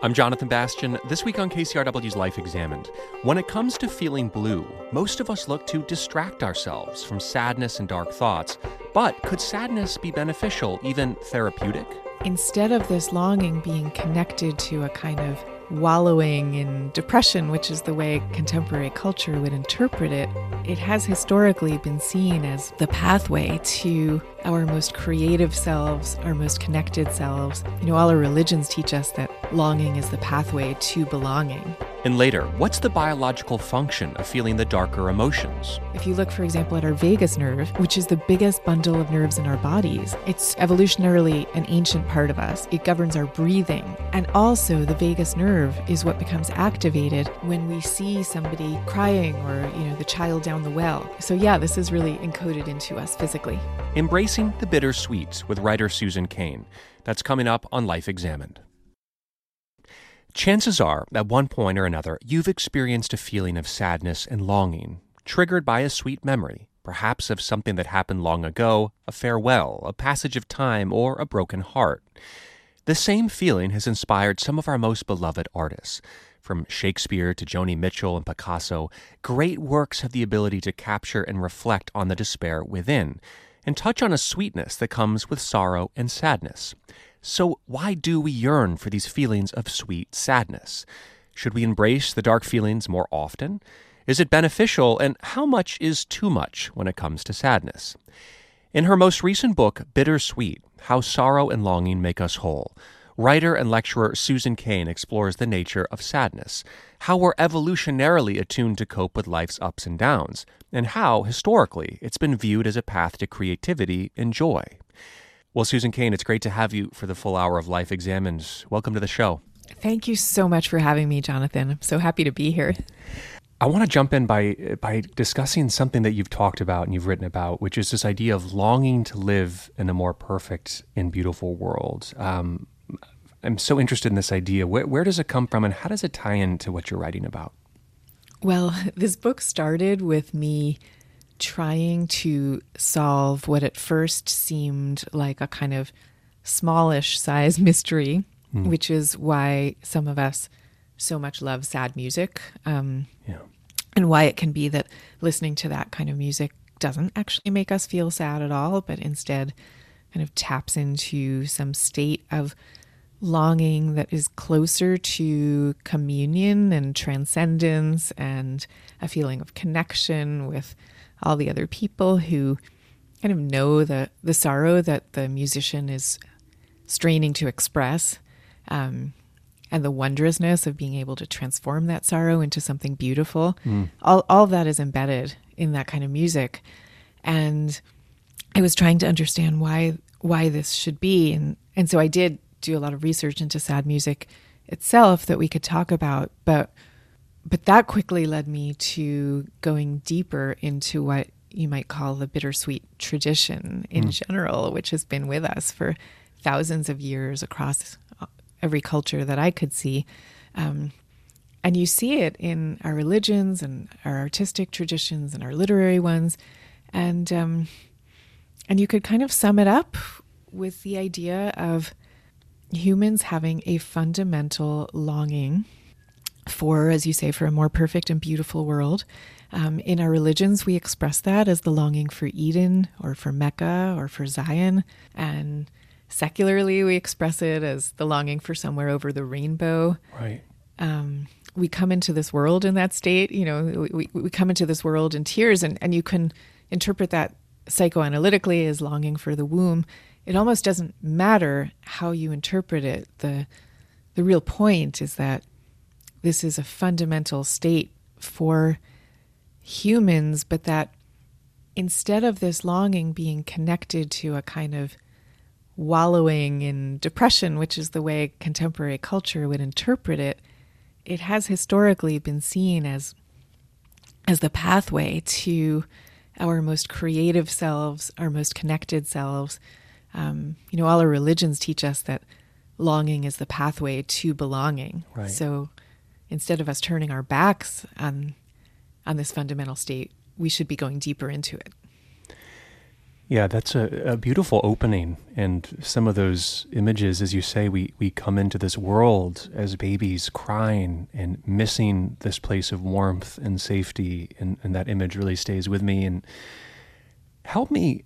I'm Jonathan Bastian. This week on KCRW's Life Examined. When it comes to feeling blue, most of us look to distract ourselves from sadness and dark thoughts. But could sadness be beneficial, even therapeutic? Instead of this longing being connected to a kind of wallowing in depression, which is the way contemporary culture would interpret it, it has historically been seen as the pathway to our most creative selves, our most connected selves. You know, all our religions teach us that longing is the pathway to belonging. And later, what's the biological function of feeling the darker emotions? If you look, for example, at our vagus nerve, which is the biggest bundle of nerves in our bodies, it's evolutionarily an ancient part of us. It governs our breathing. And also, the vagus nerve is what becomes activated when we see somebody crying or, you know, the child down the well. So, yeah, this is really encoded into us physically. Embracing the Bittersweet with writer Susan Cain. That's coming up on Life Examined. Chances are, at one point or another, you've experienced a feeling of sadness and longing, triggered by a sweet memory, perhaps of something that happened long ago, a farewell, a passage of time, or a broken heart. The same feeling has inspired some of our most beloved artists. From Shakespeare to Joni Mitchell and Picasso, great works have the ability to capture and reflect on the despair within, and touch on a sweetness that comes with sorrow and sadness. So, why do we yearn for these feelings of sweet sadness? Should we embrace the dark feelings more often? Is it beneficial, and how much is too much when it comes to sadness? In her most recent book, Bittersweet How Sorrow and Longing Make Us Whole, writer and lecturer Susan Cain explores the nature of sadness, how we're evolutionarily attuned to cope with life's ups and downs, and how, historically, it's been viewed as a path to creativity and joy. Well, Susan Cain, it's great to have you for the full hour of Life Examined. Welcome to the show. Thank you so much for having me, Jonathan. I'm so happy to be here. I want to jump in by by discussing something that you've talked about and you've written about, which is this idea of longing to live in a more perfect and beautiful world. Um, I'm so interested in this idea. Where, where does it come from, and how does it tie into what you're writing about? Well, this book started with me trying to solve what at first seemed like a kind of smallish size mystery, mm. which is why some of us so much love sad music. Um, yeah. And why it can be that listening to that kind of music doesn't actually make us feel sad at all, but instead kind of taps into some state of longing that is closer to communion and transcendence and a feeling of connection with all the other people who kind of know the the sorrow that the musician is straining to express, um, and the wondrousness of being able to transform that sorrow into something beautiful. Mm. All all of that is embedded in that kind of music, and I was trying to understand why why this should be, and and so I did do a lot of research into sad music itself that we could talk about, but but that quickly led me to going deeper into what you might call the bittersweet tradition in mm. general, which has been with us for thousands of years across every culture that I could see. Um, and you see it in our religions and our artistic traditions and our literary ones. And, um, and you could kind of sum it up with the idea of humans having a fundamental longing for, as you say, for a more perfect and beautiful world. Um, in our religions, we express that as the longing for Eden or for Mecca or for Zion. And secularly, we express it as the longing for somewhere over the rainbow. Right. Um, we come into this world in that state. You know, we, we come into this world in tears, and, and you can interpret that psychoanalytically as longing for the womb. It almost doesn't matter how you interpret it. The the real point is that this is a fundamental state for humans, but that instead of this longing being connected to a kind of wallowing in depression, which is the way contemporary culture would interpret it, it has historically been seen as as the pathway to our most creative selves, our most connected selves. Um, you know, all our religions teach us that longing is the pathway to belonging. Right. So instead of us turning our backs on on this fundamental state, we should be going deeper into it. Yeah, that's a, a beautiful opening. And some of those images, as you say, we, we come into this world as babies crying and missing this place of warmth and safety. And, and that image really stays with me. And help me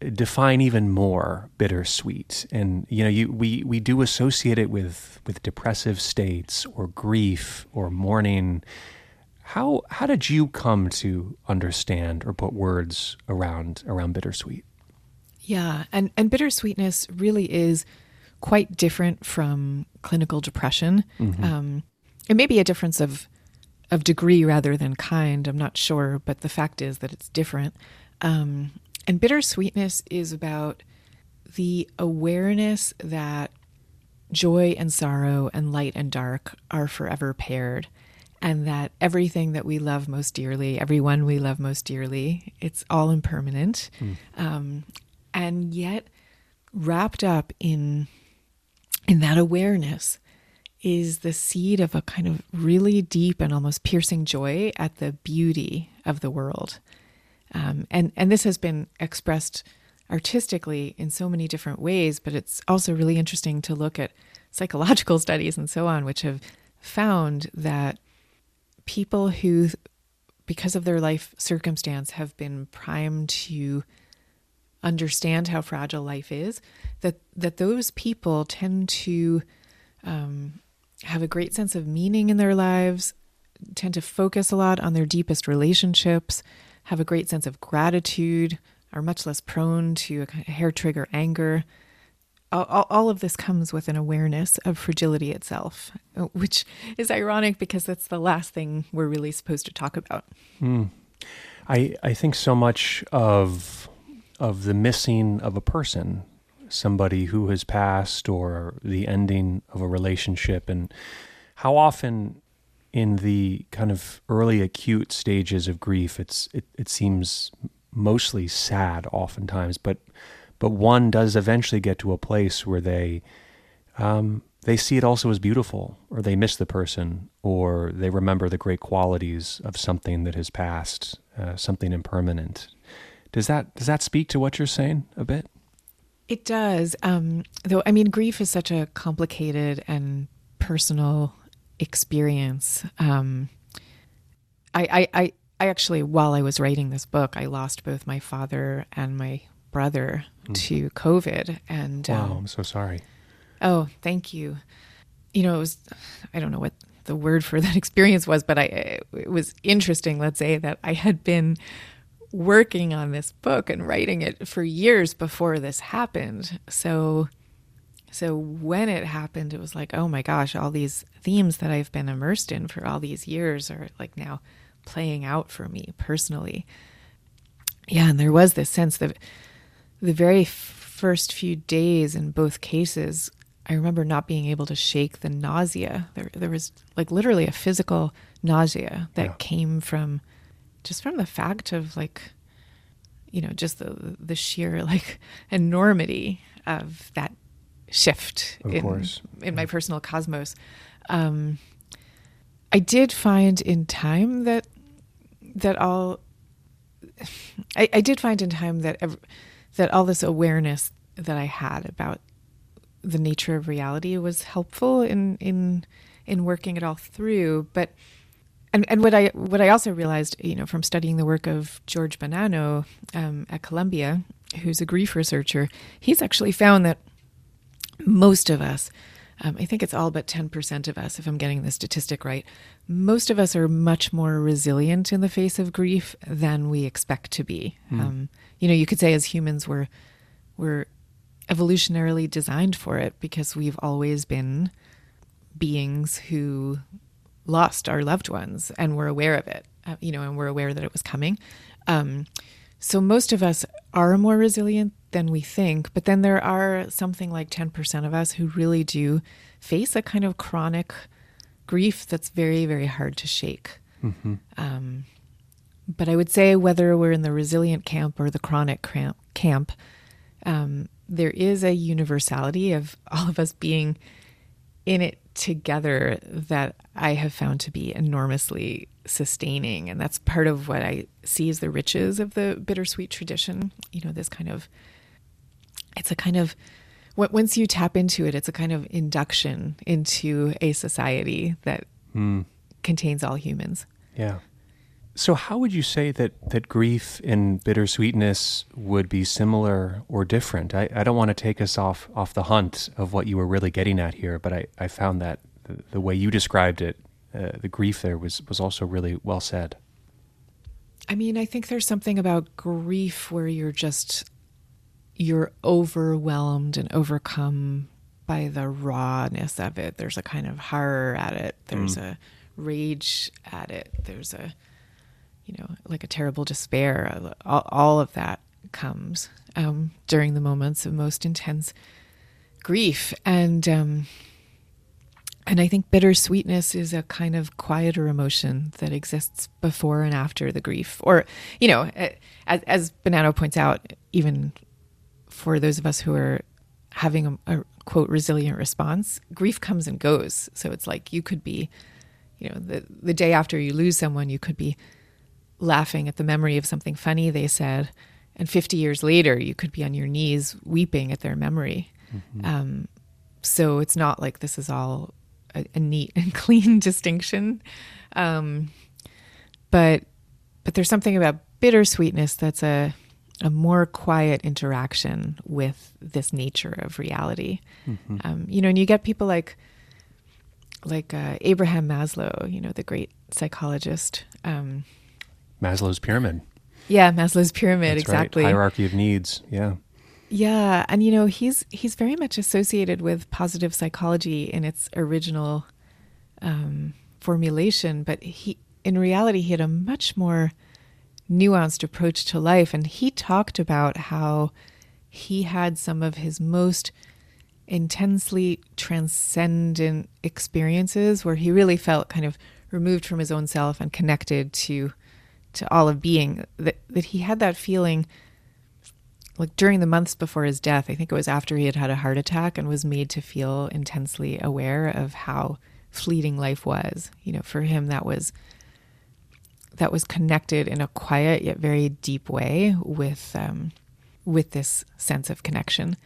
define even more bittersweet. And, you know, you, we, we do associate it with, with depressive states or grief or mourning. How how did you come to understand or put words around around bittersweet? Yeah, and and bittersweetness really is quite different from clinical depression. Mm-hmm. Um, it may be a difference of of degree rather than kind. I'm not sure, but the fact is that it's different. Um, and bittersweetness is about the awareness that joy and sorrow and light and dark are forever paired and that everything that we love most dearly, everyone we love most dearly, it's all impermanent. Mm. Um, and yet, wrapped up in in that awareness is the seed of a kind of really deep and almost piercing joy at the beauty of the world. Um, and and this has been expressed artistically in so many different ways, but it's also really interesting to look at psychological studies and so on, which have found that people who, because of their life circumstance, have been primed to understand how fragile life is, that that those people tend to um, have a great sense of meaning in their lives, tend to focus a lot on their deepest relationships, have a great sense of gratitude, are much less prone to a hair trigger anger, all, all, of this comes with an awareness of fragility itself, which is ironic because that's the last thing we're really supposed to talk about. Mm. I I think so much of of the missing of a person, somebody who has passed, or the ending of a relationship, and how often in the kind of early acute stages of grief, it's it, it seems mostly sad, oftentimes, but but one does eventually get to a place where they um, they see it also as beautiful, or they miss the person, or they remember the great qualities of something that has passed, uh, something impermanent. Does that does that speak to what you're saying a bit? It does. Um, though I mean, grief is such a complicated and personal experience. Um, I, I, I, I actually, while I was writing this book, I lost both my father and my brother mm. to COVID. And wow, um, I'm so sorry. Oh, thank you. You know, it was, I don't know what the word for that experience was, but I, it was interesting, let's say, that I had been working on this book and writing it for years before this happened. So, so when it happened, it was like, oh my gosh, all these themes that I've been immersed in for all these years are like now playing out for me personally. Yeah, and there was this sense that the very first few days in both cases, I remember not being able to shake the nausea. There, there was like literally a physical nausea that yeah. came from just from the fact of like, you know, just the the sheer like enormity of that shift of in course. in my personal cosmos. Um, I did find in time that that all I, I did find in time that that all this awareness that I had about the nature of reality was helpful in in in working it all through. But and and what I what I also realized, you know, from studying the work of George Bonanno um, at Columbia, who's a grief researcher, he's actually found that most of us um, I think it's all but 10% of us, if I'm getting the statistic right. Most of us are much more resilient in the face of grief than we expect to be. Mm. Um, you know, you could say as humans, we're, we're evolutionarily designed for it because we've always been beings who lost our loved ones and we're aware of it, uh, you know, and we're aware that it was coming. Um, so most of us are more resilient than we think, but then there are something like 10% of us who really do face a kind of chronic grief that's very, very hard to shake. Mm-hmm. Um, but I would say whether we're in the resilient camp or the chronic camp, um, there is a universality of all of us being in it together that I have found to be enormously sustaining. And that's part of what I see as the riches of the bittersweet tradition. You know, this kind of, it's a kind of, once you tap into it, it's a kind of induction into a society that mm. contains all humans. Yeah. So, how would you say that, that grief and bittersweetness would be similar or different? I, I don't want to take us off, off the hunt of what you were really getting at here, but I, I found that the, the way you described it, uh, the grief there was, was also really well said. I mean, I think there's something about grief where you're just you're overwhelmed and overcome by the rawness of it. There's a kind of horror at it. There's mm. a rage at it. There's a you know, like a terrible despair. All, all of that comes um, during the moments of most intense grief, and um, and I think bittersweetness is a kind of quieter emotion that exists before and after the grief, or you know, as, as Bonanno points out, even for those of us who are having a, a quote resilient response, grief comes and goes. So it's like you could be, you know, the the day after you lose someone, you could be laughing at the memory of something funny they said, and 50 years later, you could be on your knees weeping at their memory. Mm-hmm. Um, so it's not like this is all a, a neat and clean distinction. Um, but but there's something about bittersweetness that's a a more quiet interaction with this nature of reality. Mm-hmm. Um, you know, and you get people like like uh, Abraham Maslow, you know, the great psychologist. Um, Maslow's pyramid. Yeah, Maslow's pyramid, That's exactly. Right. Hierarchy of needs. Yeah. Yeah, and you know, he's he's very much associated with positive psychology in its original um, formulation, but he in reality he had a much more nuanced approach to life and he talked about how he had some of his most intensely transcendent experiences where he really felt kind of removed from his own self and connected to to all of being. That that he had that feeling like during the months before his death i think it was after he had had a heart attack and was made to feel intensely aware of how fleeting life was. You know for him that was that was connected in a quiet yet very deep way with um, with this sense of connection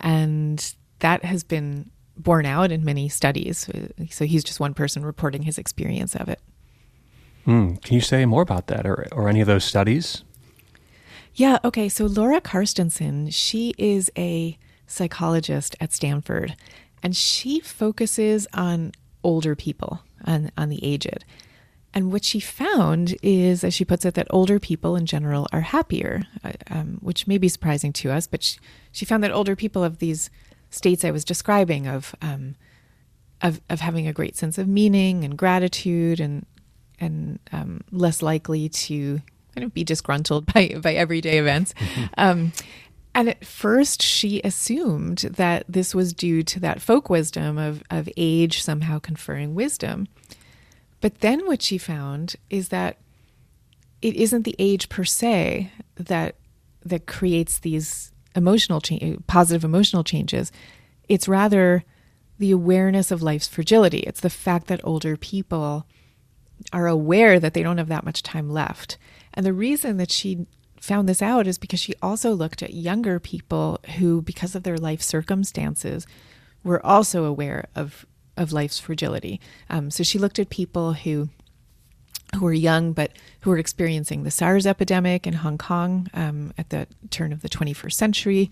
and that has been borne out in many studies so he's just one person reporting his experience of it Mm. Can you say more about that or, or any of those studies? Yeah, okay. So Laura Carstensen, she is a psychologist at Stanford, and she focuses on older people, on, on the aged. And what she found is, as she puts it, that older people in general are happier, uh, um, which may be surprising to us, but she, she, found that older people have these states I was describing of, um, of, of having a great sense of meaning and gratitude and and um, less likely to kind of be disgruntled by by everyday events. Um, and at first, she assumed that this was due to that folk wisdom of, of age somehow conferring wisdom. But then what she found is that it isn't the age per se that that creates these emotional change, positive emotional changes. It's rather the awareness of life's fragility. It's the fact that older people are aware that they don't have that much time left. And the reason that she found this out is because she also looked at younger people who, because of their life circumstances, were also aware of of life's fragility. Um, so she looked at people who who were young but who were experiencing the SARS epidemic in Hong Kong um, at the turn of the 21st century.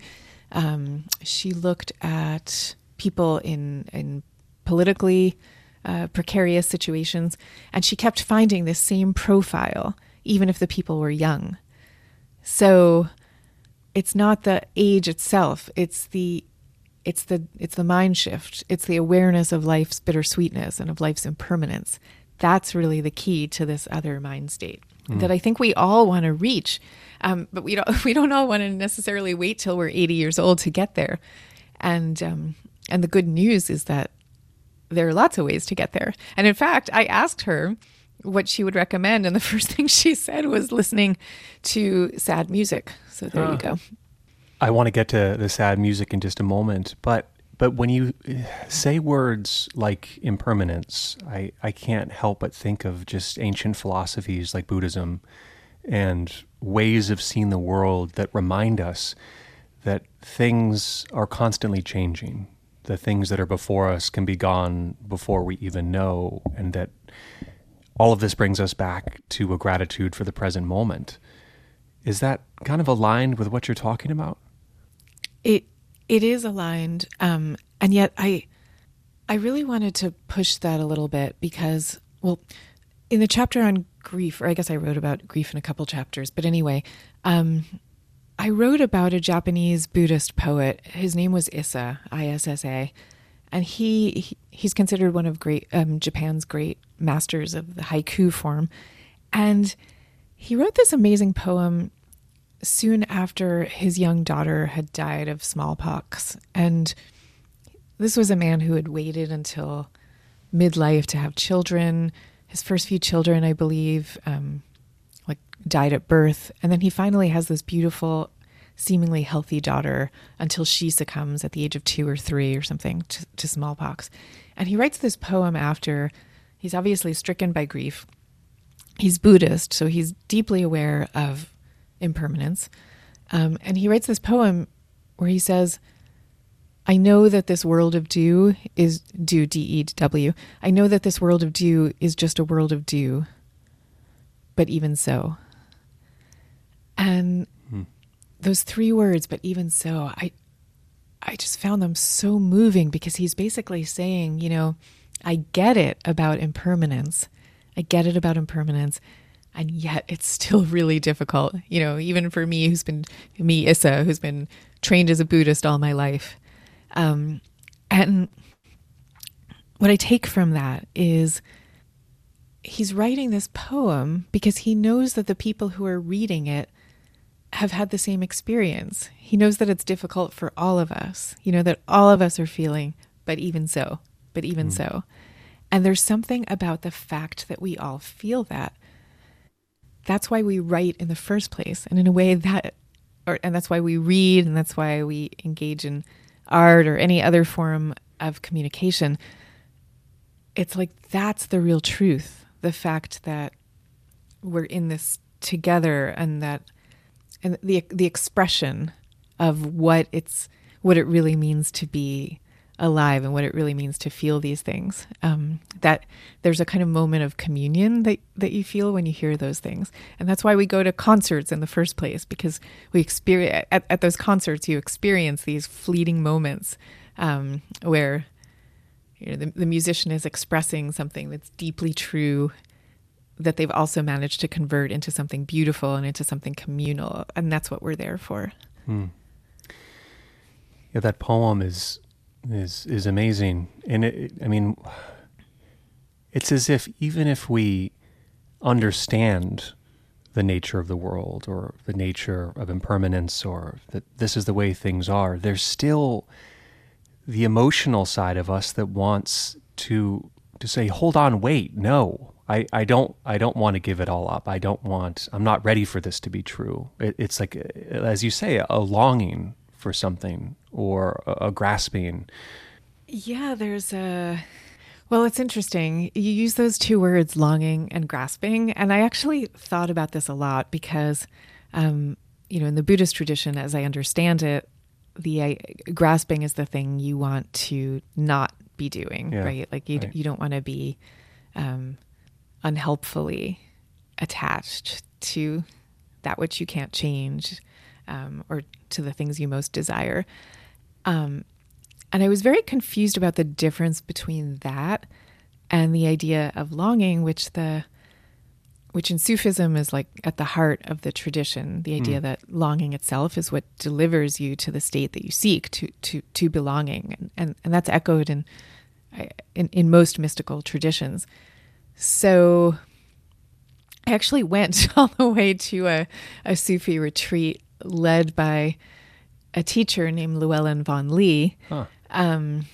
Um, she looked at people in in politically uh, precarious situations, and she kept finding this same profile, even if the people were young. So it's not the age itself; it's the it's the it's the mind shift. It's the awareness of life's bittersweetness and of life's impermanence. That's really the key to this other mind state mm. that I think we all want to reach, um, but we don't we don't all want to necessarily wait till we're 80 years old to get there. And um, and the good news is that there are lots of ways to get there. And in fact, I asked her what she would recommend, and the first thing she said was listening to sad music. So there huh. you go. I want to get to the sad music in just a moment, but but when you uh, say words like impermanence, I, I can't help but think of just ancient philosophies like Buddhism and ways of seeing the world that remind us that things are constantly changing. The things that are before us can be gone before we even know, and that all of this brings us back to a gratitude for the present moment. Is that kind of aligned with what you're talking about? It it is aligned, um, and yet I I really wanted to push that a little bit because, well, in the chapter on grief, or I guess I wrote about grief in a couple chapters, but anyway, um, I wrote about a Japanese Buddhist poet. His name was Issa, I S S A, and he, he, he's considered one of great um, Japan's great masters of the haiku form, and he wrote this amazing poem soon after his young daughter had died of smallpox. And this was a man who had waited until midlife to have children. His first few children, I believe, um, like died at birth. And then he finally has this beautiful, seemingly healthy daughter until she succumbs at the age of two or three or something to, to smallpox. And he writes this poem after he's obviously stricken by grief. He's Buddhist, so he's deeply aware of impermanence. Um, and he writes this poem where he says, I know that this world of dew is dew, D E W. I know that this world of dew is just a world of dew, but even so. And hmm. those three words, but even so, I, I just found them so moving because he's basically saying, you know, I get it about impermanence. I get it about impermanence and yet it's still really difficult. You know even for me who's been me issa who's been trained as a buddhist all my life. Um, and what i take from that is he's writing this poem because he knows that the people who are reading it have had the same experience. He knows that it's difficult for all of us you know that all of us are feeling but even so but even mm. so. And there's something about the fact that we all feel that that's why we write in the first place. And in a way that or and that's why we read and that's why we engage in art or any other form of communication. It's like that's the real truth. The fact that we're in this together and that and the the expression of what it's what it really means to be alive and what it really means to feel these things. Um, that there's a kind of moment of communion that, that you feel when you hear those things. And that's why we go to concerts in the first place, because we experience at, at those concerts, you experience these fleeting moments um, where you know, the, the musician is expressing something that's deeply true that they've also managed to convert into something beautiful and into something communal. And that's what we're there for. Hmm. Yeah, that poem is is is amazing, and it, I mean, it's as if even if we understand the nature of the world or the nature of impermanence or that this is the way things are, there's still the emotional side of us that wants to to say, hold on, wait, no, I, I don't I don't want to give it all up. I don't want I'm not ready for this to be true. It, it's like as you say, a longing for something or a, a grasping. Yeah, there's a. Well, it's interesting. You use those two words, longing and grasping. And I actually thought about this a lot because, um, you know, in the Buddhist tradition, as I understand it, the uh, grasping is the thing you want to not be doing, yeah, right? Like you, right. you don't want to be um, unhelpfully attached to that which you can't change um, or to the things you most desire. Um, and I was very confused about the difference between that and the idea of longing, which the which in Sufism is like at the heart of the tradition, the idea mm. that longing itself is what delivers you to the state that you seek, to to to belonging, and and, and that's echoed in, in in most mystical traditions. So I actually went all the way to a, a Sufi retreat led by a teacher named Llewellyn Vaughan-Lee. Huh. Um,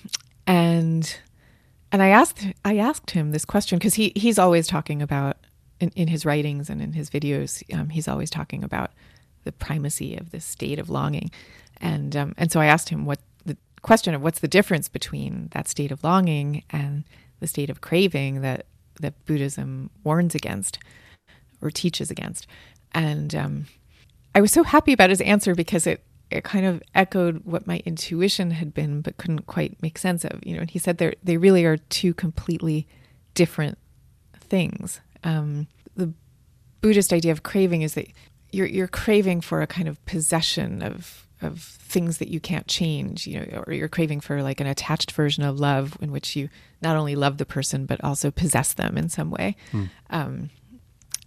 and and I asked I asked him this question because he he's always talking about in, in his writings and in his videos um, he's always talking about the primacy of this state of longing, and um, and so I asked him what the question of what's the difference between that state of longing and the state of craving that that Buddhism warns against or teaches against. And um, I was so happy about his answer because it it kind of echoed what my intuition had been, but couldn't quite make sense of. You know, and he said they they really are two completely different things. Um, the Buddhist idea of craving is that you're you're craving for a kind of possession of of things that you can't change, you know, or you're craving for like an attached version of love in which you not only love the person but also possess them in some way. Hmm. Um,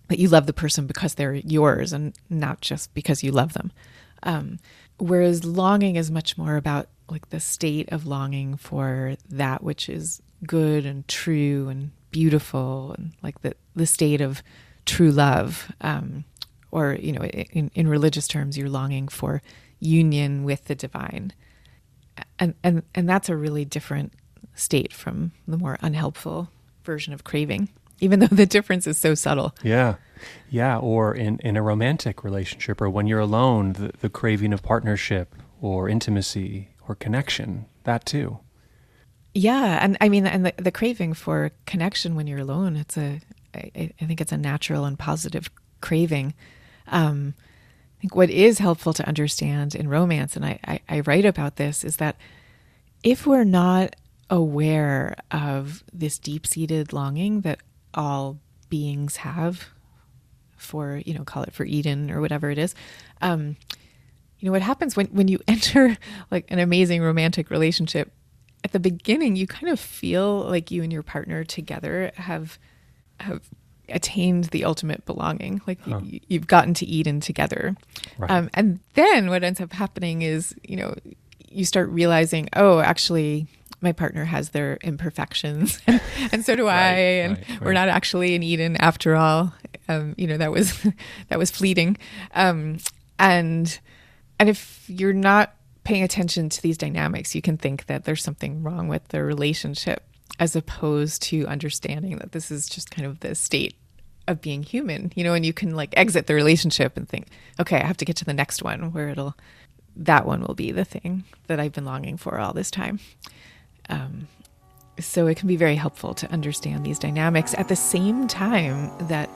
that you love the person because they're yours and not just because you love them. Um, whereas longing is much more about like the state of longing for that which is good and true and beautiful and like the the state of true love. Um, or you know, in, in religious terms, you're longing for union with the divine, and and and that's a really different state from the more unhelpful version of craving even though the difference is so subtle. Yeah. Yeah. Or in, in a romantic relationship or when you're alone, the, the craving of partnership or intimacy or connection, that too. Yeah. And I mean, and the, the craving for connection when you're alone, it's a, I, I think it's a natural and positive craving. Um, I think what is helpful to understand in romance, and I, I, I write about this, is that if we're not aware of this deep seated longing that all beings have for, you know, call it for Eden or whatever it is, um, you know, what happens when, when you enter like an amazing romantic relationship at the beginning, you kind of feel like you and your partner together have, have attained the ultimate belonging. Like huh. you, have gotten to Eden together. Right. Um, and then what ends up happening is, you know, you start realizing, oh, actually, my partner has their imperfections, and, so do right, I, and right, right. we're not actually in Eden after all. Um, you know, that was that was fleeting, um, and and if you're not paying attention to these dynamics, you can think that there's something wrong with the relationship as opposed to understanding that this is just kind of the state of being human, you know, and you can like exit the relationship and think, okay, I have to get to the next one where it'll, that one will be the thing that I've been longing for all this time. Um, so it can be very helpful to understand these dynamics at the same time that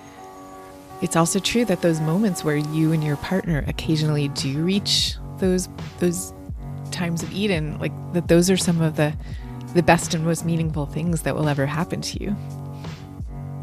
it's also true that those moments where you and your partner occasionally do reach those those times of Eden, like that those are some of the the best and most meaningful things that will ever happen to you.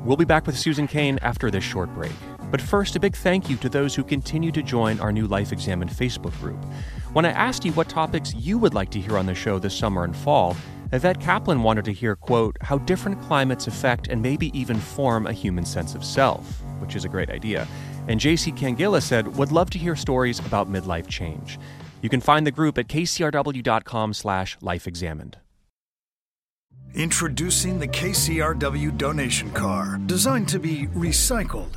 We'll be back with Susan Cain after this short break. But first, a big thank you to those who continue to join our new Life Examined Facebook group. When I asked you what topics you would like to hear on the show this summer and fall, Yvette Kaplan wanted to hear, quote, how different climates affect and maybe even form a human sense of self, which is a great idea. And JC Cangilla said, would love to hear stories about midlife change. You can find the group at kcrw.com slash lifeexamined. Introducing the KCRW donation car, designed to be recycled.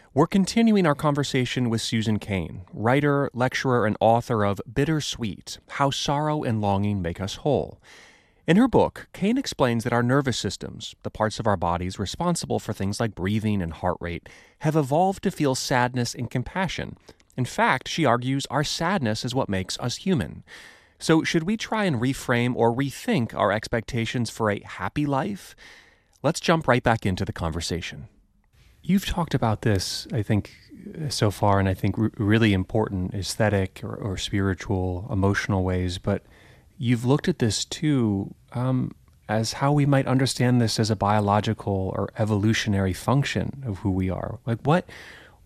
We're continuing our conversation with Susan Cain, writer, lecturer, and author of Bittersweet How Sorrow and Longing Make Us Whole. In her book, Cain explains that our nervous systems, the parts of our bodies responsible for things like breathing and heart rate, have evolved to feel sadness and compassion. In fact, she argues our sadness is what makes us human. So, should we try and reframe or rethink our expectations for a happy life? Let's jump right back into the conversation. You've talked about this, I think, so far, and I think r- really important aesthetic or, or, spiritual, emotional ways, but you've looked at this too um, as how we might understand this as a biological or evolutionary function of who we are. Like, what,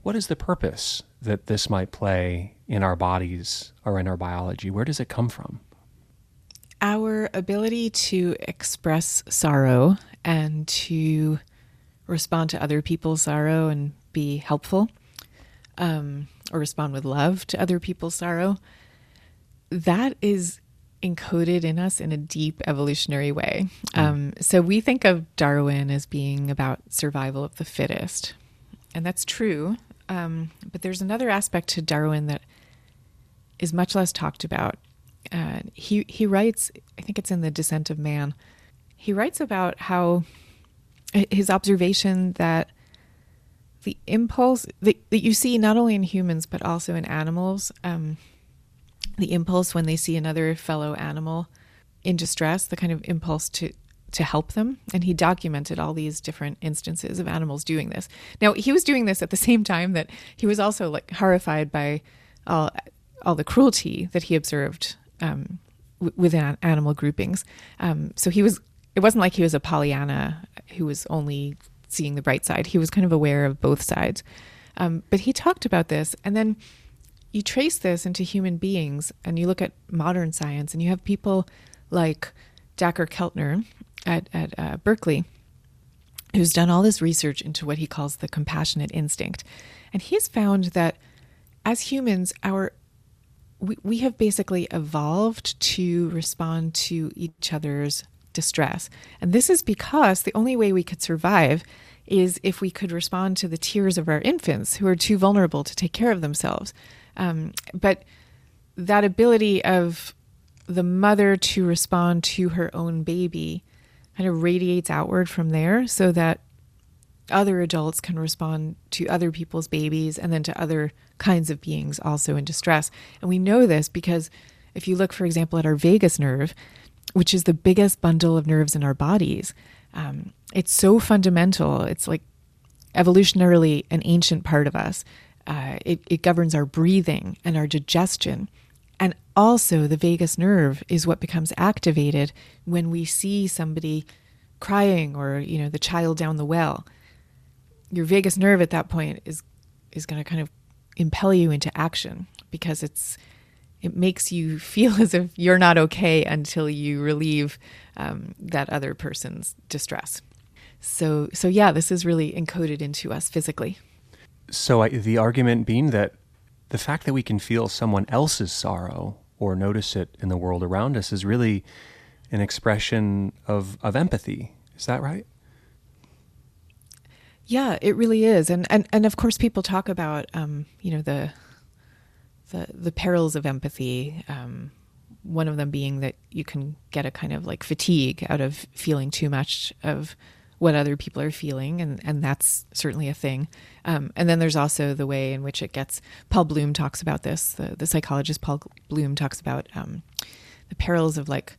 what is the purpose that this might play in our bodies or in our biology? Where does it come from? Our ability to express sorrow and to respond to other people's sorrow and be helpful, um, or respond with love to other people's sorrow, that is encoded in us in a deep evolutionary way. Mm. Um, so we think of Darwin as being about survival of the fittest, and that's true. Um, but there's another aspect to Darwin that is much less talked about. Uh, he he writes, I think it's in the Descent of Man. He writes about how his observation that the impulse that, that you see not only in humans but also in animals, um, the impulse when they see another fellow animal in distress, the kind of impulse to to help them. And he documented all these different instances of animals doing this. Now he was doing this at the same time that he was also like horrified by all all the cruelty that he observed um, within animal groupings. Um, so he was. It wasn't like he was a Pollyanna who was only seeing the bright side. He was kind of aware of both sides. Um, but he talked about this, and then you trace this into human beings, and you look at modern science, and you have people like Dacher Keltner at, at uh, Berkeley, who's done all this research into what he calls the compassionate instinct. And he's found that as humans, our we, we have basically evolved to respond to each other's distress. And this is because the only way we could survive is if we could respond to the tears of our infants who are too vulnerable to take care of themselves. Um, but that ability of the mother to respond to her own baby kind of radiates outward from there so that other adults can respond to other people's babies and then to other kinds of beings also in distress. And we know this because if you look, for example, at our vagus nerve, which is the biggest bundle of nerves in our bodies. Um, it's so fundamental. It's like evolutionarily an ancient part of us. Uh, it, it governs our breathing and our digestion. And also, the vagus nerve is what becomes activated when we see somebody crying or, you know, the child down the well. Your vagus nerve at that point is is going to kind of impel you into action because it's it makes you feel as if you're not okay until you relieve um, that other person's distress. So, so yeah, this is really encoded into us physically. So, I, the argument being that the fact that we can feel someone else's sorrow or notice it in the world around us is really an expression of, of empathy. Is that right? Yeah, it really is, and and and of course, people talk about um, you know the the the perils of empathy. Um, one of them being that you can get a kind of like fatigue out of feeling too much of what other people are feeling, and and that's certainly a thing. Um, and then there's also the way in which it gets. Paul Bloom talks about this. The the psychologist Paul Bloom talks about um, the perils of like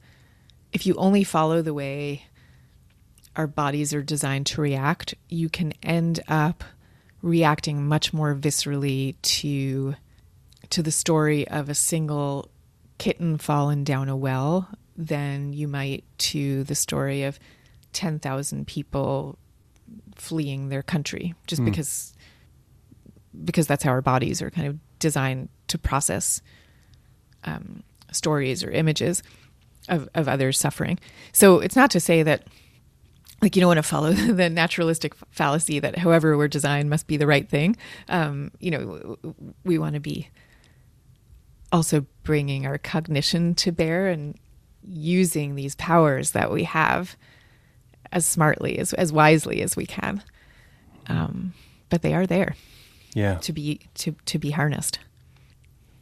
if you only follow the way our bodies are designed to react, you can end up reacting much more viscerally to to the story of a single kitten fallen down a well than you might to the story of 10,000 people fleeing their country just mm. because because that's how our bodies are kind of designed to process um, stories or images of, of others suffering. So it's not to say that like you don't want to follow the naturalistic fallacy that however we're designed must be the right thing. Um, you know, we want to be also bringing our cognition to bear and using these powers that we have as smartly as as wisely as we can. Um, but they are there, yeah, to be to to be harnessed.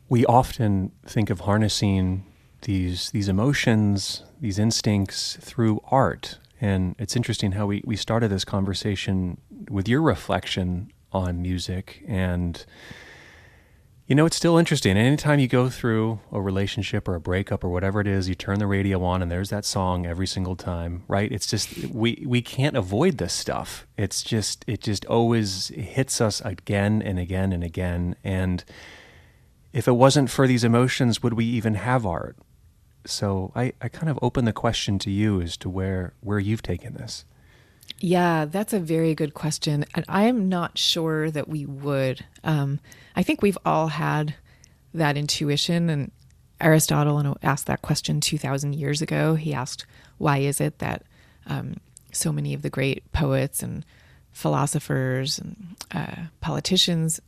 We often think of harnessing these these emotions, these instincts through art, and it's interesting how we we started this conversation with your reflection on music and you know, it's still interesting. Anytime you go through a relationship or a breakup or whatever it is, you turn the radio on and there's that song every single time, right? It's just we we can't avoid this stuff. It's just it just always hits us again and again and again. And if it wasn't for these emotions, would we even have art? So I, I kind of open the question to you as to where where you've taken this. Yeah, that's a very good question. And I am not sure that we would. Um, I think we've all had that intuition. And Aristotle asked that question 2,000 years ago. He asked, why is it that um, so many of the great poets and philosophers and uh, politicians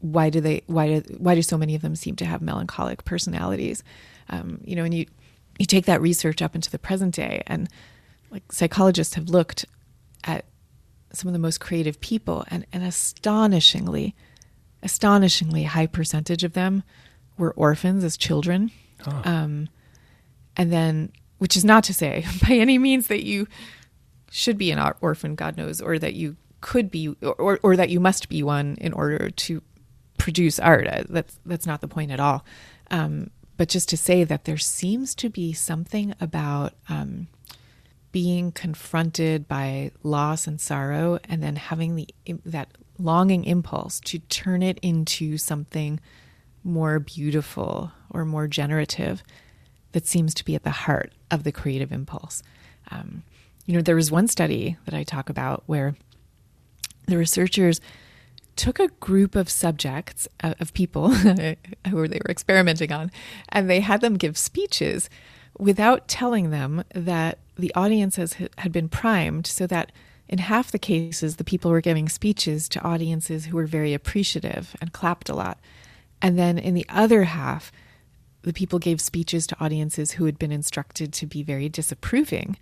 why do they why do why do so many of them seem to have melancholic personalities Um, you know, and you you take that research up into the present day, and like psychologists have looked at some of the most creative people, and an astonishingly, astonishingly high percentage of them were orphans as children. Oh. Um, and then, which is not to say by any means that you should be an orphan, God knows, or that you could be, or, or that you must be one in order to produce art. Uh, that's that's not the point at all. Um, but just to say that there seems to be something about um, being confronted by loss and sorrow, and then having the that longing impulse to turn it into something more beautiful or more generative that seems to be at the heart of the creative impulse. Um, you know, there was one study that I talk about where the researchers took a group of subjects uh, of people who they were experimenting on, and they had them give speeches without telling them that the audiences had been primed so that in half the cases the people were giving speeches to audiences who were very appreciative and clapped a lot and then in the other half the people gave speeches to audiences who had been instructed to be very disapproving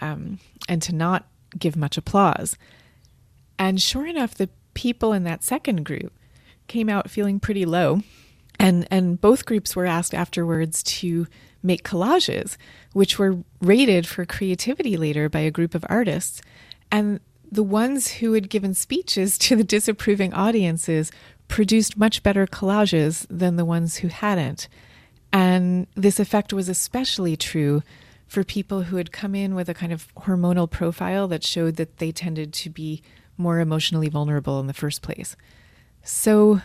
um, and to not give much applause. And sure enough, the people in that second group came out feeling pretty low. And, and both groups were asked afterwards to make collages, which were rated for creativity later by a group of artists. And the ones who had given speeches to the disapproving audiences produced much better collages than the ones who hadn't. And this effect was especially true for people who had come in with a kind of hormonal profile that showed that they tended to be more emotionally vulnerable in the first place. So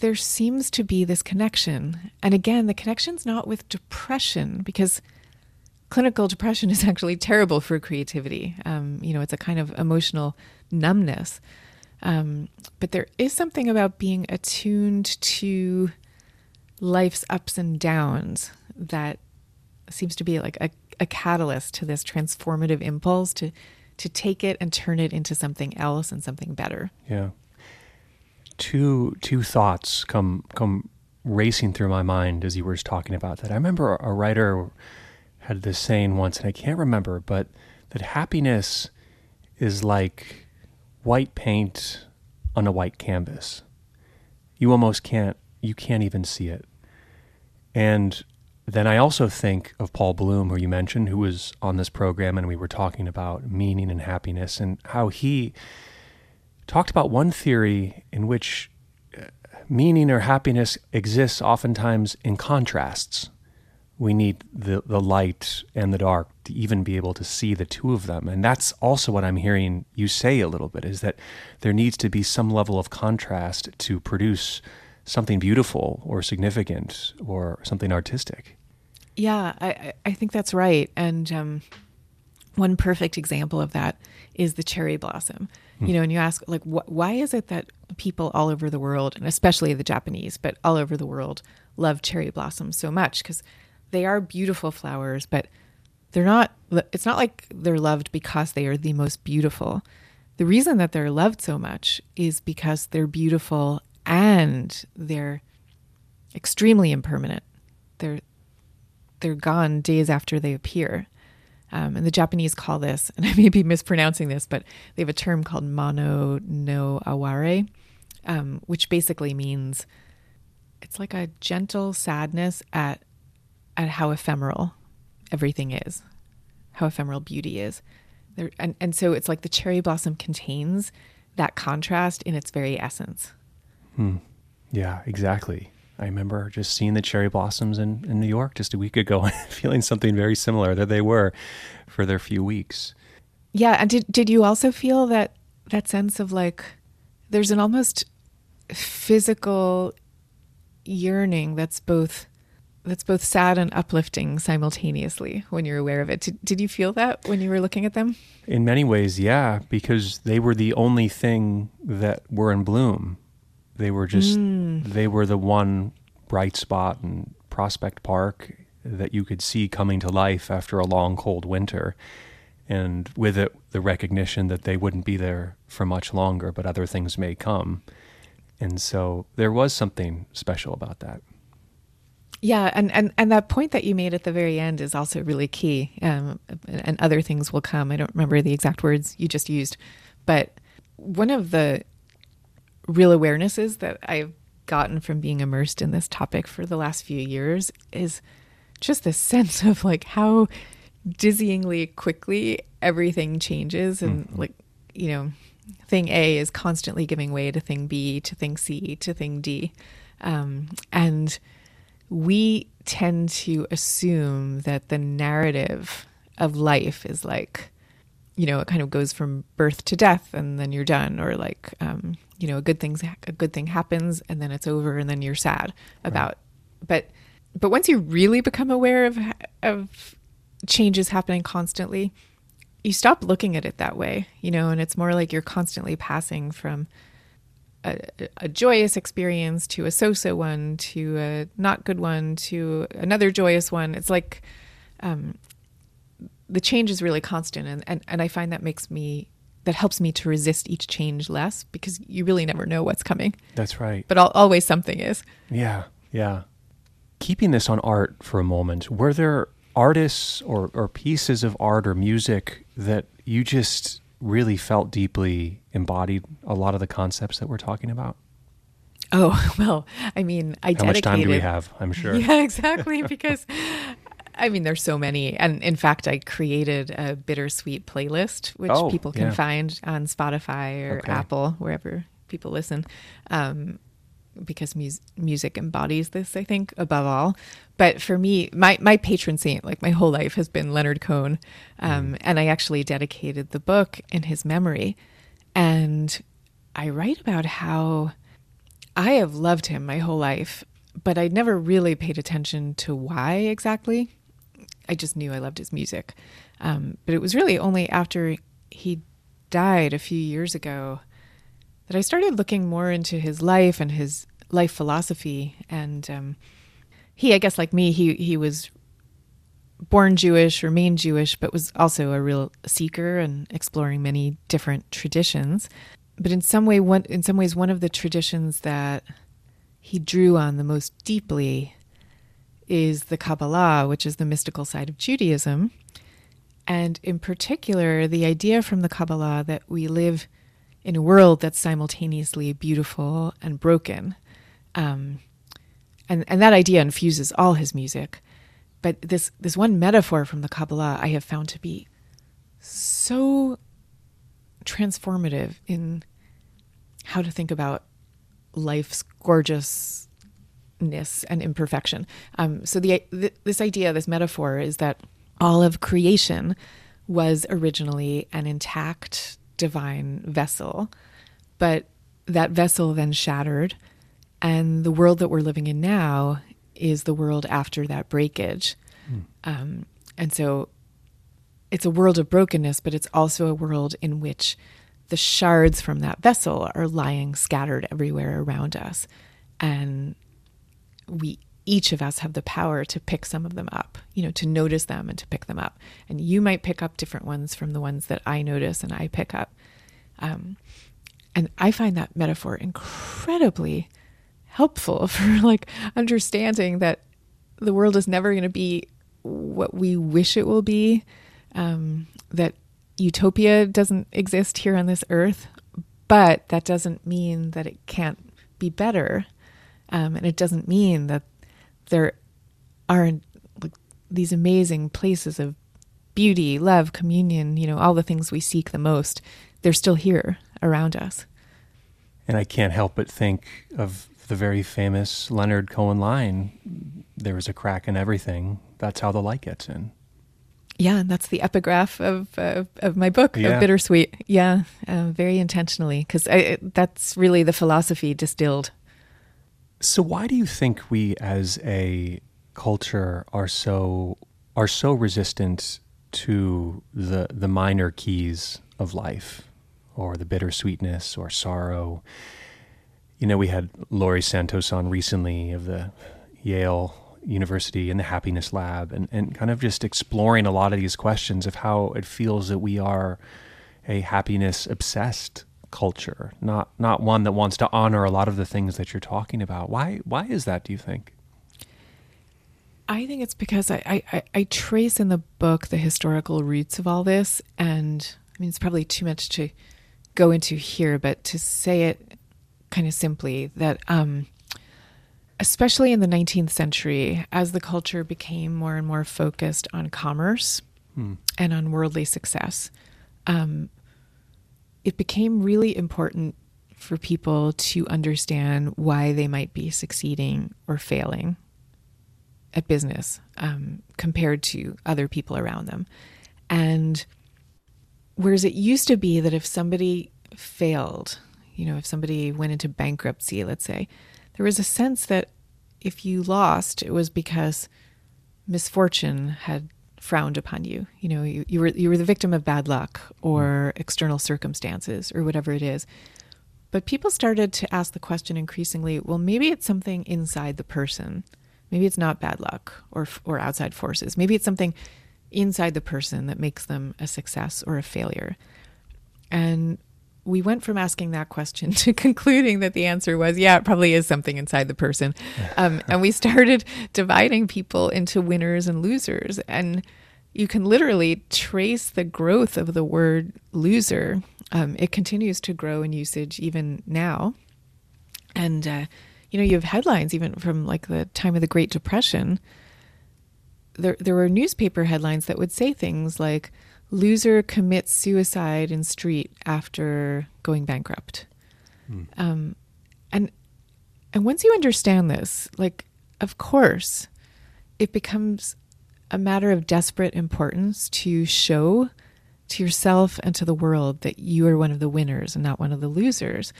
there seems to be this connection. And again, the connection's not with depression because clinical depression is actually terrible for creativity. Um, you know, it's a kind of emotional numbness. Um, but there is something about being attuned to life's ups and downs that seems to be like a, a catalyst to this transformative impulse to to take it and turn it into something else and something better. Yeah. Two two thoughts come come racing through my mind as you were talking about that. I remember a writer had this saying once, and I can't remember, but that happiness is like white paint on a white canvas. You almost can't you can't even see it. And then I also think of Paul Bloom, who you mentioned, who was on this program, and we were talking about meaning and happiness, and how he talked about one theory in which uh, meaning or happiness exists oftentimes in contrasts. We need the, the light and the dark to even be able to see the two of them. And that's also what I'm hearing you say a little bit is that there needs to be some level of contrast to produce something beautiful or significant or something artistic. Yeah, I, I think that's right. And um, one perfect example of that is the cherry blossom. You know, and you ask, like, wh- why is it that people all over the world, and especially the Japanese, but all over the world, love cherry blossoms so much? Because they are beautiful flowers, but they're not, it's not like they're loved because they are the most beautiful. The reason that they're loved so much is because they're beautiful and they're extremely impermanent. They're they're gone days after they appear. Um, and the Japanese call this, and I may be mispronouncing this, but they have a term called mono no aware, um, which basically means it's like a gentle sadness at at how ephemeral everything is, how ephemeral beauty is. There, and, and so it's like the cherry blossom contains that contrast in its very essence. Hmm. Yeah, exactly. I remember just seeing the cherry blossoms in, in New York just a week ago and feeling something very similar that they were for their few weeks. Yeah, and did did you also feel that that sense of like there's an almost physical yearning that's both that's both sad and uplifting simultaneously when you're aware of it. Did, did you feel that when you were looking at them? In many ways, yeah, because they were the only thing that were in bloom they were just mm. they were the one bright spot in Prospect Park that you could see coming to life after a long cold winter and with it the recognition that they wouldn't be there for much longer but other things may come and so there was something special about that Yeah, and, and, and that point that you made at the very end is also really key. Um, and other things will come. I don't remember the exact words you just used, but one of the real awarenesses that I've gotten from being immersed in this topic for the last few years is just this sense of like how dizzyingly quickly everything changes and mm-hmm. like you know thing A is constantly giving way to thing B, to thing C, to thing D. Um, and we tend to assume that the narrative of life is like, you know, it kind of goes from birth to death and then you're done, or like, um, you know, a good thing's a good thing happens and then it's over and then you're sad about. Right. But but once you really become aware of of changes happening constantly, you stop looking at it that way, you know, and it's more like you're constantly passing from a, a, joyous experience to a so-so one to a not good one to another joyous one. It's like um, the change is really constant, and, and and I find that makes me that helps me to resist each change less because you really never know what's coming. That's right. But always something is. Yeah, yeah. Keeping this on art for a moment, were there artists or, or pieces of art or music that you just really felt deeply embodied a lot of the concepts that we're talking about? Oh, well, I mean, I How dedicated. much time do we have? I'm sure. Yeah, exactly. Because, I mean, there's so many. And in fact, I created a bittersweet playlist, which oh, people can yeah. find on Spotify or okay. Apple, wherever people listen. Um, because mu- music embodies this, I think, above all. But for me, my, my patron saint, like my whole life, has been Leonard Cohen. Um, mm. And I actually dedicated the book in his memory. And I write about how I have loved him my whole life, but I never really paid attention to why exactly. I just knew I loved his music. Um, but it was really only after he died a few years ago that I started looking more into his life and his life philosophy. And um, he, I guess, like me, he he was born Jewish, remained Jewish, but was also a real seeker and exploring many different traditions. But in some way, one in some ways, one of the traditions that he drew on the most deeply is the Kabbalah, which is the mystical side of Judaism. And in particular, the idea from the Kabbalah that we live in a world that's simultaneously beautiful and broken. Um, and, and that idea infuses all his music. But this, this one metaphor from the Kabbalah I have found to be so transformative in how to think about life's gorgeousness and imperfection. Um, so the, th- this idea, this metaphor, is that all of creation was originally an intact divine vessel, but that vessel then shattered, and the world that we're living in now is the world after that breakage. Mm. Um, and so it's a world of brokenness, but it's also a world in which the shards from that vessel are lying scattered everywhere around us. And we each of us have the power to pick some of them up, you know, to notice them and to pick them up. And you might pick up different ones from the ones that I notice and I pick up. Um, and I find that metaphor incredibly helpful for like understanding that the world is never going to be what we wish it will be. Um, that utopia doesn't exist here on this earth, but that doesn't mean that it can't be better. Um, and it doesn't mean that there are like, these amazing places of beauty, love, communion, you know, all the things we seek the most, they're still here around us. And I can't help but think of the very famous Leonard Cohen line there is a crack in everything. That's how the light gets in. Yeah, and that's the epigraph of uh, of my book, yeah. of Bittersweet. Yeah, uh, very intentionally, because that's really the philosophy distilled so why do you think we as a culture are so are so resistant to the the minor keys of life or the bittersweetness or sorrow? You know, we had Laurie Santos on recently of the Yale University and the Happiness Lab and, and kind of just exploring a lot of these questions of how it feels that we are a happiness obsessed culture, not not one that wants to honor a lot of the things that you're talking about. Why why is that? Do you think? I think it's because I, I, I trace in the book the historical roots of all this. And I mean, it's probably too much to go into here, but to say it kind of simply that, um, especially in the 19th century, as the culture became more and more focused on commerce hmm. and on worldly success, um, it became really important for people to understand why they might be succeeding or failing at business um, compared to other people around them. And whereas it used to be that if somebody failed, you know, if somebody went into bankruptcy, let's say, there was a sense that if you lost, it was because misfortune had frowned upon you. You know, you, you were you were the victim of bad luck or mm. external circumstances or whatever it is. But people started to ask the question increasingly, well, maybe it's something inside the person. Maybe it's not bad luck or or outside forces. Maybe it's something inside the person that makes them a success or a failure. And we went from asking that question to concluding that the answer was, yeah, it probably is something inside the person. Um, and we started dividing people into winners and losers. And you can literally trace the growth of the word loser. Um, it continues to grow in usage even now. And, uh, you know, you have headlines even from like the time of the Great Depression. There, there were newspaper headlines that would say things like, loser commits suicide in street after going bankrupt. Hmm. Um, and and once you understand this, like of course, it becomes a matter of desperate importance to show to yourself and to the world that you are one of the winners and not one of the losers.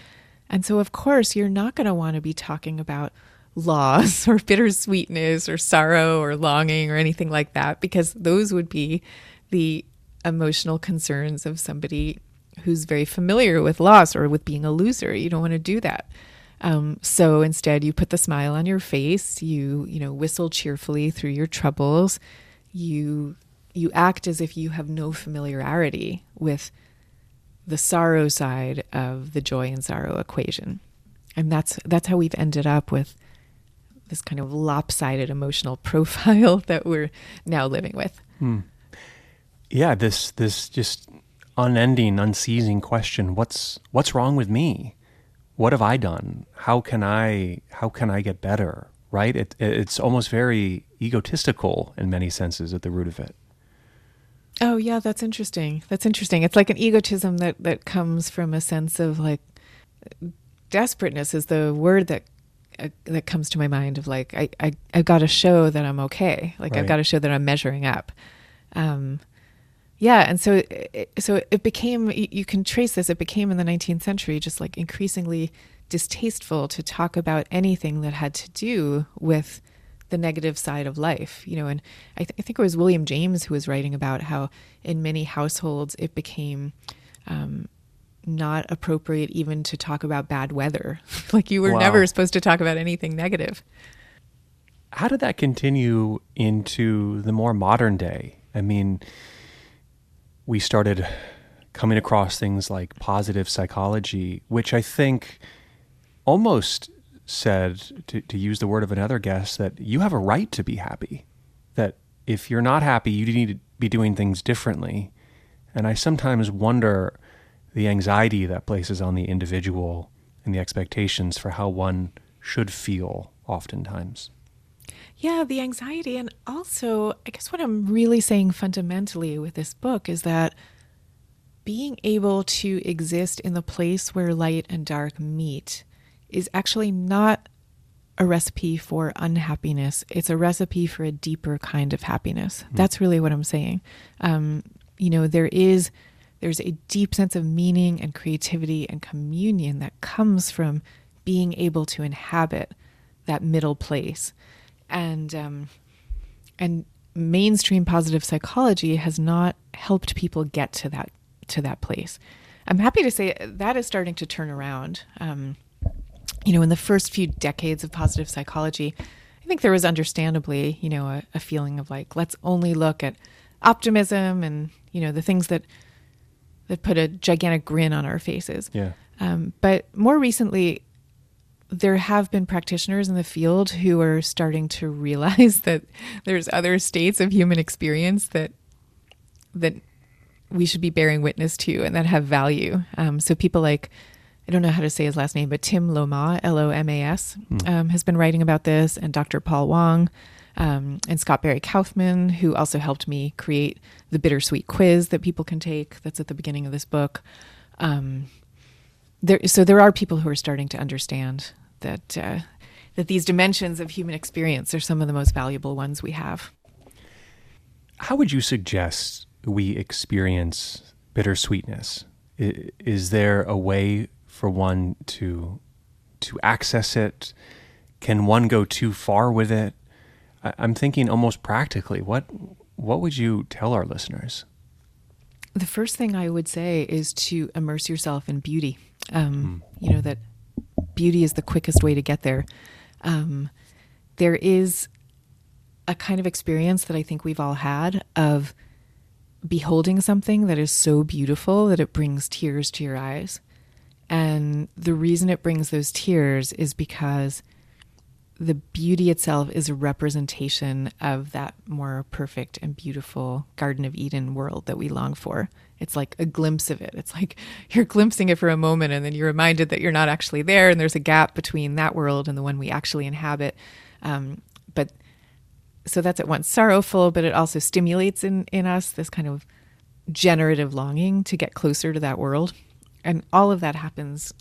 And so, of course, you're not going to want to be talking about loss or bittersweetness or sorrow or longing or anything like that because those would be the emotional concerns of somebody who's very familiar with loss or with being a loser. You don't want to do that. Um, so instead, you put the smile on your face. You you know whistle cheerfully through your troubles. You you act as if you have no familiarity with the sorrow side of the joy and sorrow equation, and that's that's how we've ended up with this kind of lopsided emotional profile that we're now living with. Hmm yeah, this this just unending, unceasing question: what's what's wrong with me? What have I done? How can I how can I get better? Right? It, it's almost very egotistical in many senses at the root of it. Oh yeah, that's interesting. That's interesting. It's like an egotism that that comes from a sense of like desperateness is the word that uh, that comes to my mind of like I I I've got to show that I'm okay. Like right. I've got to show that I'm measuring up. Um, yeah, and so so it became you can trace this. It became in the 19th century just like increasingly distasteful to talk about anything that had to do with the negative side of life, you know. And I, th- I think it was William James who was writing about how in many households it became um, not appropriate even to talk about bad weather. like you were wow. never supposed to talk about anything negative. How did that continue into the more modern day? I mean, we started coming across things like positive psychology, which I think almost said, to, to use the word of another guest, that you have a right to be happy. That if you're not happy, you need to be doing things differently. And I sometimes wonder the anxiety that places on the individual and the expectations for how one should feel oftentimes. Yeah, the anxiety. And also, I guess what I'm really saying fundamentally with this book is that being able to exist in the place where light and dark meet is actually not a recipe for unhappiness. It's a recipe for a deeper kind of happiness. Mm. That's really what I'm saying. Um, you know, there is there's a deep sense of meaning and creativity and communion that comes from being able to inhabit that middle place and um, and mainstream positive psychology has not helped people get to that to that place. I'm happy to say that is starting to turn around. Um, you know, in the first few decades of positive psychology, I think there was understandably, you know, a, a feeling of like, let's only look at optimism and you know the things that that put a gigantic grin on our faces. Yeah. Um, but more recently, there have been practitioners in the field who are starting to realize that there's other states of human experience that that we should be bearing witness to and that have value. Um, so people like I don't know how to say his last name, but Tim Loma L O M A S, mm. um, has been writing about this, and Dr. Paul Wong um, and Scott Barry Kaufman, who also helped me create the bittersweet quiz that people can take. That's at the beginning of this book. Um, there, so there are people who are starting to understand that uh, that these dimensions of human experience are some of the most valuable ones we have. How would you suggest we experience bittersweetness? Is there a way for one to to access it? Can one go too far with it? I'm thinking almost practically. What what would you tell our listeners? The first thing I would say is to immerse yourself in beauty. Um, mm. You know that beauty is the quickest way to get there. Um, there is a kind of experience that I think we've all had of beholding something that is so beautiful that it brings tears to your eyes. And the reason it brings those tears is because the beauty itself is a representation of that more perfect and beautiful Garden of Eden world that we long for. It's like a glimpse of it. It's like you're glimpsing it for a moment and then you're reminded that you're not actually there and there's a gap between that world and the one we actually inhabit. Um, but so that's at once sorrowful, but it also stimulates in, in us this kind of generative longing to get closer to that world. And all of that happens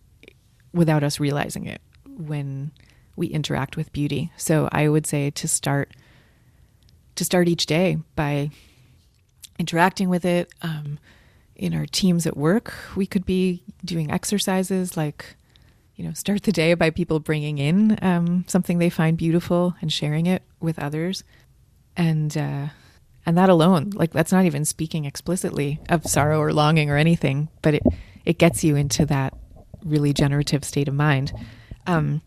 without us realizing it when we interact with beauty. So I would say to start to start each day by interacting with it. Um, in our teams at work, we could be doing exercises like, you know, start the day by people bringing in um, something they find beautiful and sharing it with others, and uh, and that alone, like that's not even speaking explicitly of sorrow or longing or anything, but it it gets you into that really generative state of mind. Um,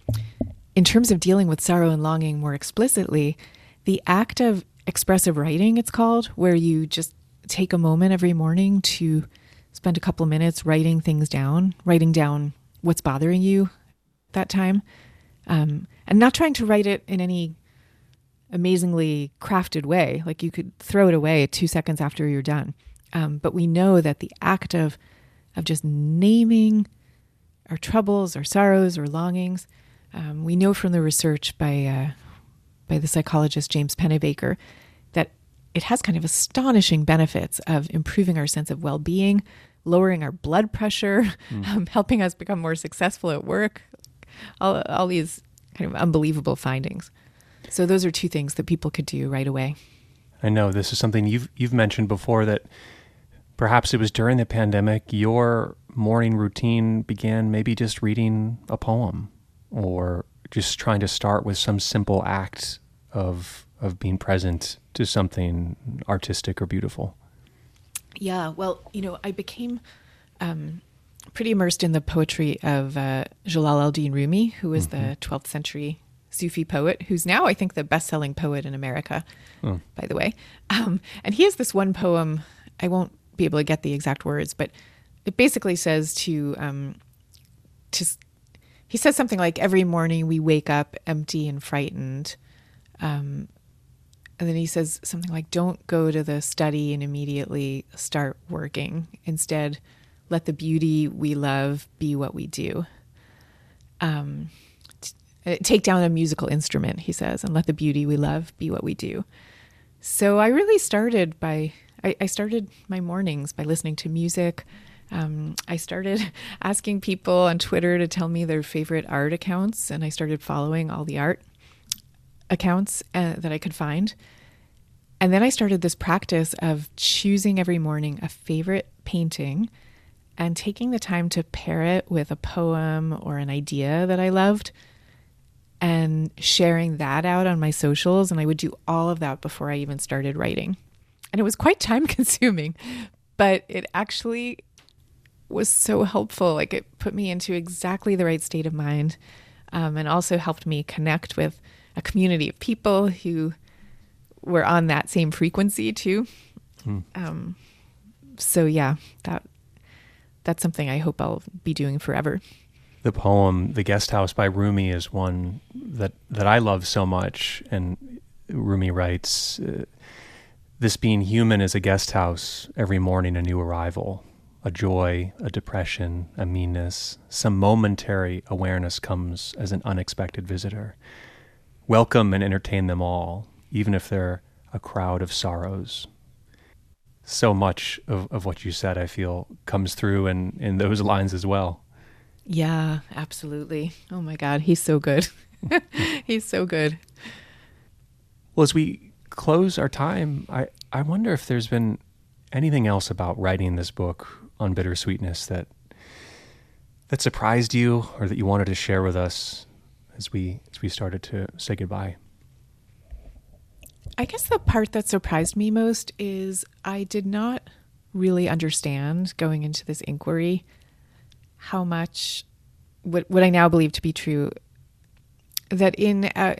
in terms of dealing with sorrow and longing more explicitly, the act of expressive writing, it's called, where you just take a moment every morning to spend a couple of minutes writing things down, writing down what's bothering you that time, um, and not trying to write it in any amazingly crafted way. Like you could throw it away two seconds after you're done. Um, but we know that the act of of just naming our troubles, our sorrows, or longings. Um, we know from the research by uh, by the psychologist James Pennebaker that it has kind of astonishing benefits of improving our sense of well being, lowering our blood pressure, mm. um, helping us become more successful at work. All all these kind of unbelievable findings. So those are two things that people could do right away. I know this is something you've you've mentioned before that perhaps it was during the pandemic, your morning routine began maybe just reading a poem or just trying to start with some simple act of of being present to something artistic or beautiful. Yeah, well, you know, I became um, pretty immersed in the poetry of uh, Jalal al-Din Rumi, who was mm-hmm. the 12th century Sufi poet, who's now, I think, the best-selling poet in America, oh. by the way. Um, and he has this one poem. I won't be able to get the exact words, but it basically says to um, to he says something like every morning we wake up empty and frightened. Um, and then he says something like, don't go to the study and immediately start working. Instead, let the beauty we love be what we do. Um, t- take down a musical instrument, he says, and let the beauty we love be what we do. So I really started by I, I started my mornings by listening to music. Um, I started asking people on Twitter to tell me their favorite art accounts, and I started following all the art accounts uh, that I could find. And then I started this practice of choosing every morning a favorite painting and taking the time to pair it with a poem or an idea that I loved and sharing that out on my socials. And I would do all of that before I even started writing and it was quite time consuming, but it actually was so helpful. Like it put me into exactly the right state of mind um, and also helped me connect with a community of people who were on that same frequency too. Hmm. Um, so yeah, that that's something I hope I'll be doing forever. the poem "The Guest House" by Rumi is one that that I love so much, and Rumi writes. Uh, this being human is a guest house, every morning a new arrival, a joy, a depression, a meanness, some momentary awareness comes as an unexpected visitor. Welcome and entertain them all, even if they're a crowd of sorrows. So much of, of what you said, I feel, comes through in, in those lines as well. Yeah, absolutely. Oh my God, he's so good. he's so good. Well, as we close our time, I, I wonder if there's been anything else about writing this book on bittersweetness that that surprised you or that you wanted to share with us as we as we started to say goodbye. I guess the part that surprised me most is I did not really understand going into this inquiry how much what what I now believe to be true that in uh,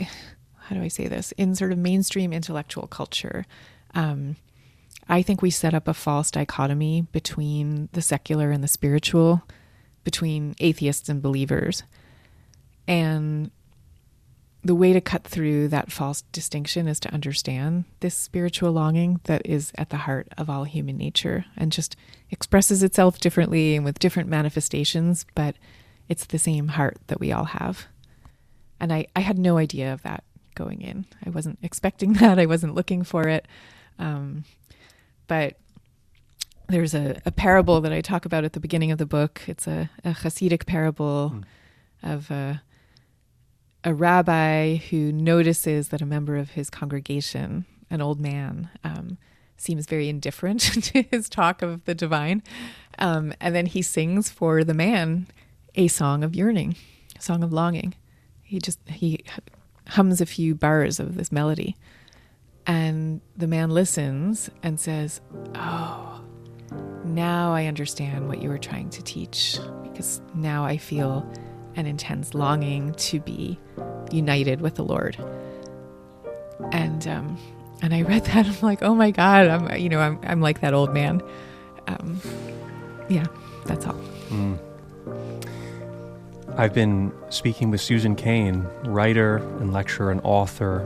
how do I say this in sort of mainstream intellectual culture um, I think we set up a false dichotomy between the secular and the spiritual, between atheists and believers. And the way to cut through that false distinction is to understand this spiritual longing that is at the heart of all human nature and just expresses itself differently and with different manifestations, but it's the same heart that we all have. And I, I had no idea of that going in. I wasn't expecting that. I wasn't looking for it. Um, but there's a, a, parable that I talk about at the beginning of the book. It's a, a Hasidic parable mm. of a, a, rabbi who notices that a member of his congregation, an old man, um, seems very indifferent to his talk of the divine. Um, and then he sings for the man a song of yearning, a song of longing. He just he hums a few bars of this melody. And the man listens and says, Oh, now I understand what you were trying to teach because now I feel an intense longing to be united with the Lord. And um, and I read that I'm like, oh my God, I'm you know I'm I'm like that old man. Um, yeah, that's all. Mm. I've been speaking with Susan Cain, writer and lecturer and author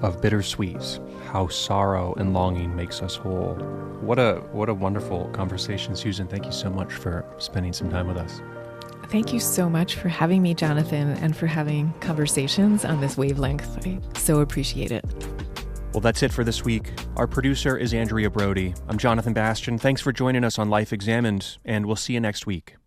of Bittersweet how sorrow and longing makes us whole. What a what a wonderful conversation, Susan. Thank you so much for spending some time with us. Thank you so much for having me, Jonathan, and for having conversations on this wavelength. I so appreciate it. Well, that's it for this week. Our producer is Andrea Brody. I'm Jonathan Bastian. Thanks for joining us on Life Examined, and we'll see you next week.